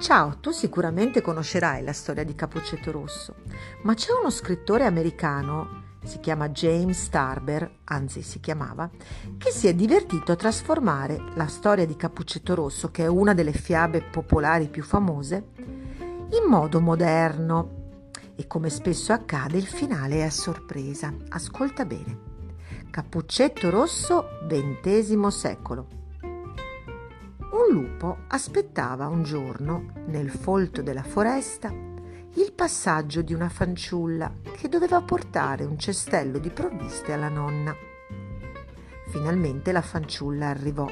Ciao, tu sicuramente conoscerai la storia di Cappuccetto Rosso, ma c'è uno scrittore americano, si chiama James Starber, anzi si chiamava, che si è divertito a trasformare la storia di Cappuccetto Rosso, che è una delle fiabe popolari più famose, in modo moderno. E come spesso accade, il finale è a sorpresa. Ascolta bene. Cappuccetto Rosso, XX secolo lupo aspettava un giorno, nel folto della foresta, il passaggio di una fanciulla che doveva portare un cestello di provviste alla nonna. Finalmente la fanciulla arrivò.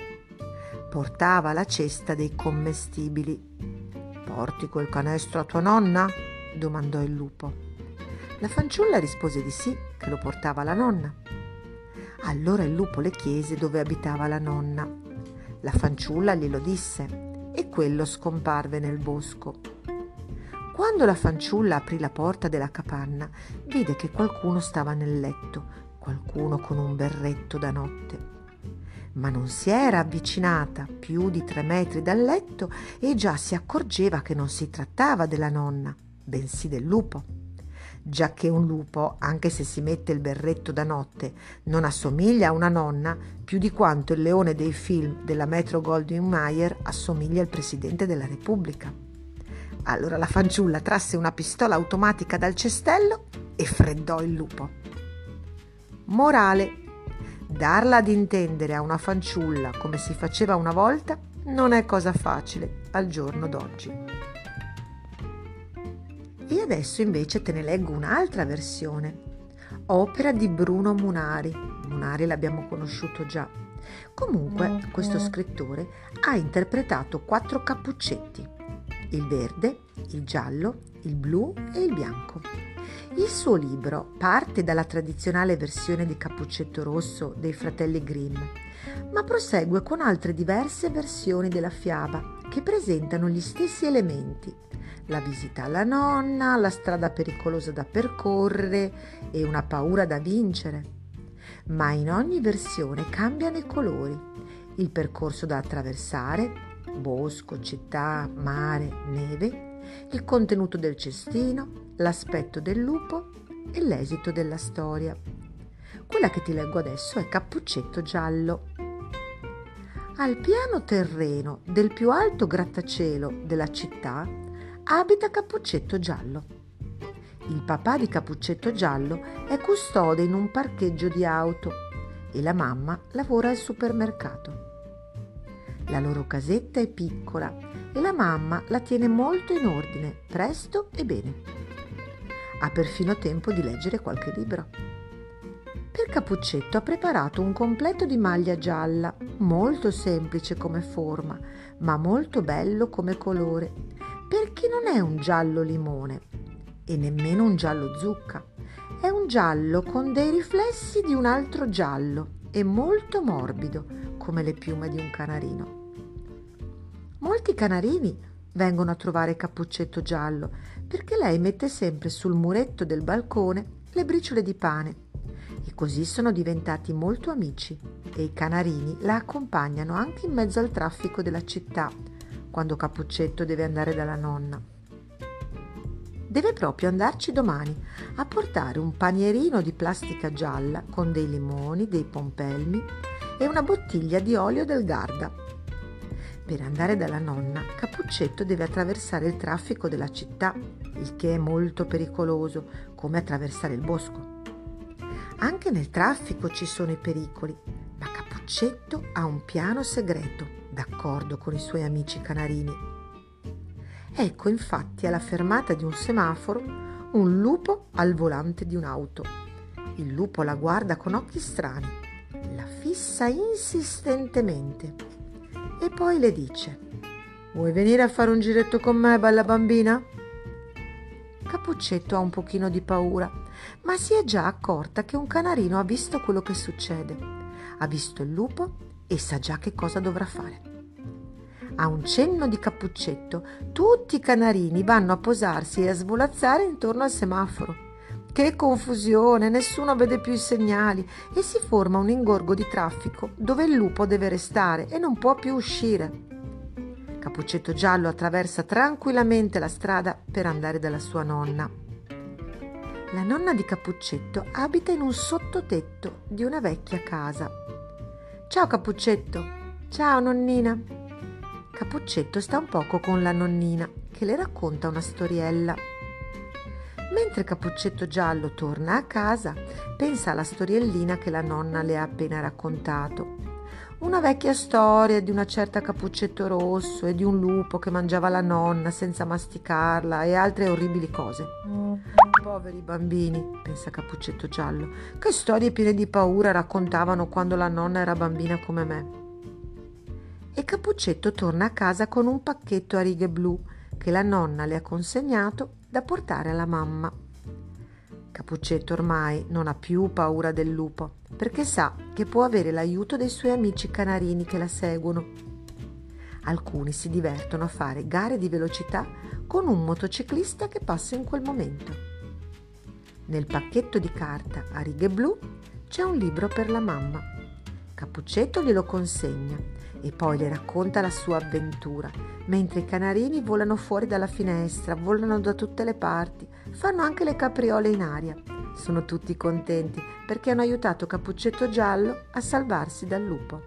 Portava la cesta dei commestibili. Porti quel canestro a tua nonna? domandò il lupo. La fanciulla rispose di sì, che lo portava la nonna. Allora il lupo le chiese dove abitava la nonna la fanciulla glielo disse e quello scomparve nel bosco. Quando la fanciulla aprì la porta della capanna, vide che qualcuno stava nel letto, qualcuno con un berretto da notte. Ma non si era avvicinata più di tre metri dal letto e già si accorgeva che non si trattava della nonna, bensì del lupo già un lupo, anche se si mette il berretto da notte, non assomiglia a una nonna più di quanto il leone dei film della Metro Goldwyn Mayer assomiglia al Presidente della Repubblica. Allora la fanciulla trasse una pistola automatica dal cestello e freddò il lupo. Morale. Darla ad intendere a una fanciulla come si faceva una volta non è cosa facile al giorno d'oggi. E adesso invece te ne leggo un'altra versione, opera di Bruno Munari. Munari l'abbiamo conosciuto già. Comunque, questo scrittore ha interpretato quattro cappuccetti, il verde, il giallo, il blu e il bianco. Il suo libro parte dalla tradizionale versione di Cappuccetto Rosso dei fratelli Grimm, ma prosegue con altre diverse versioni della fiaba che presentano gli stessi elementi la visita alla nonna, la strada pericolosa da percorrere e una paura da vincere. Ma in ogni versione cambiano i colori, il percorso da attraversare, bosco, città, mare, neve, il contenuto del cestino, l'aspetto del lupo e l'esito della storia. Quella che ti leggo adesso è Cappuccetto giallo. Al piano terreno del più alto grattacielo della città abita Cappuccetto Giallo. Il papà di Cappuccetto Giallo è custode in un parcheggio di auto e la mamma lavora al supermercato. La loro casetta è piccola e la mamma la tiene molto in ordine, presto e bene. Ha perfino tempo di leggere qualche libro. Per Cappuccetto ha preparato un completo di maglia gialla, molto semplice come forma, ma molto bello come colore perché non è un giallo limone e nemmeno un giallo zucca. È un giallo con dei riflessi di un altro giallo e molto morbido, come le piume di un canarino. Molti canarini vengono a trovare Cappuccetto Giallo perché lei mette sempre sul muretto del balcone le briciole di pane e così sono diventati molto amici e i canarini la accompagnano anche in mezzo al traffico della città quando Cappuccetto deve andare dalla nonna. Deve proprio andarci domani a portare un panierino di plastica gialla con dei limoni, dei pompelmi e una bottiglia di olio del Garda. Per andare dalla nonna, Cappuccetto deve attraversare il traffico della città, il che è molto pericoloso, come attraversare il bosco. Anche nel traffico ci sono i pericoli, ma Cappuccetto ha un piano segreto d'accordo con i suoi amici canarini. Ecco infatti alla fermata di un semaforo un lupo al volante di un'auto. Il lupo la guarda con occhi strani, la fissa insistentemente e poi le dice Vuoi venire a fare un giretto con me, bella bambina? Cappuccetto ha un pochino di paura, ma si è già accorta che un canarino ha visto quello che succede. Ha visto il lupo e sa già che cosa dovrà fare. A un cenno di cappuccetto, tutti i canarini vanno a posarsi e a svolazzare intorno al semaforo. Che confusione, nessuno vede più i segnali e si forma un ingorgo di traffico dove il lupo deve restare e non può più uscire. Cappuccetto Giallo attraversa tranquillamente la strada per andare dalla sua nonna. La nonna di Cappuccetto abita in un sottotetto di una vecchia casa. Ciao Cappuccetto! Ciao nonnina! Cappuccetto sta un poco con la nonnina che le racconta una storiella. Mentre Cappuccetto Giallo torna a casa, pensa alla storiellina che la nonna le ha appena raccontato. Una vecchia storia di una certa Cappuccetto Rosso e di un lupo che mangiava la nonna senza masticarla e altre orribili cose. Poveri bambini, pensa Cappuccetto Giallo, che storie piene di paura raccontavano quando la nonna era bambina come me. E Cappuccetto torna a casa con un pacchetto a righe blu che la nonna le ha consegnato da portare alla mamma. Cappuccetto ormai non ha più paura del lupo perché sa che può avere l'aiuto dei suoi amici canarini che la seguono. Alcuni si divertono a fare gare di velocità con un motociclista che passa in quel momento. Nel pacchetto di carta a righe blu c'è un libro per la mamma. Cappuccetto glielo consegna e poi le racconta la sua avventura, mentre i canarini volano fuori dalla finestra, volano da tutte le parti, fanno anche le capriole in aria. Sono tutti contenti perché hanno aiutato Cappuccetto Giallo a salvarsi dal lupo.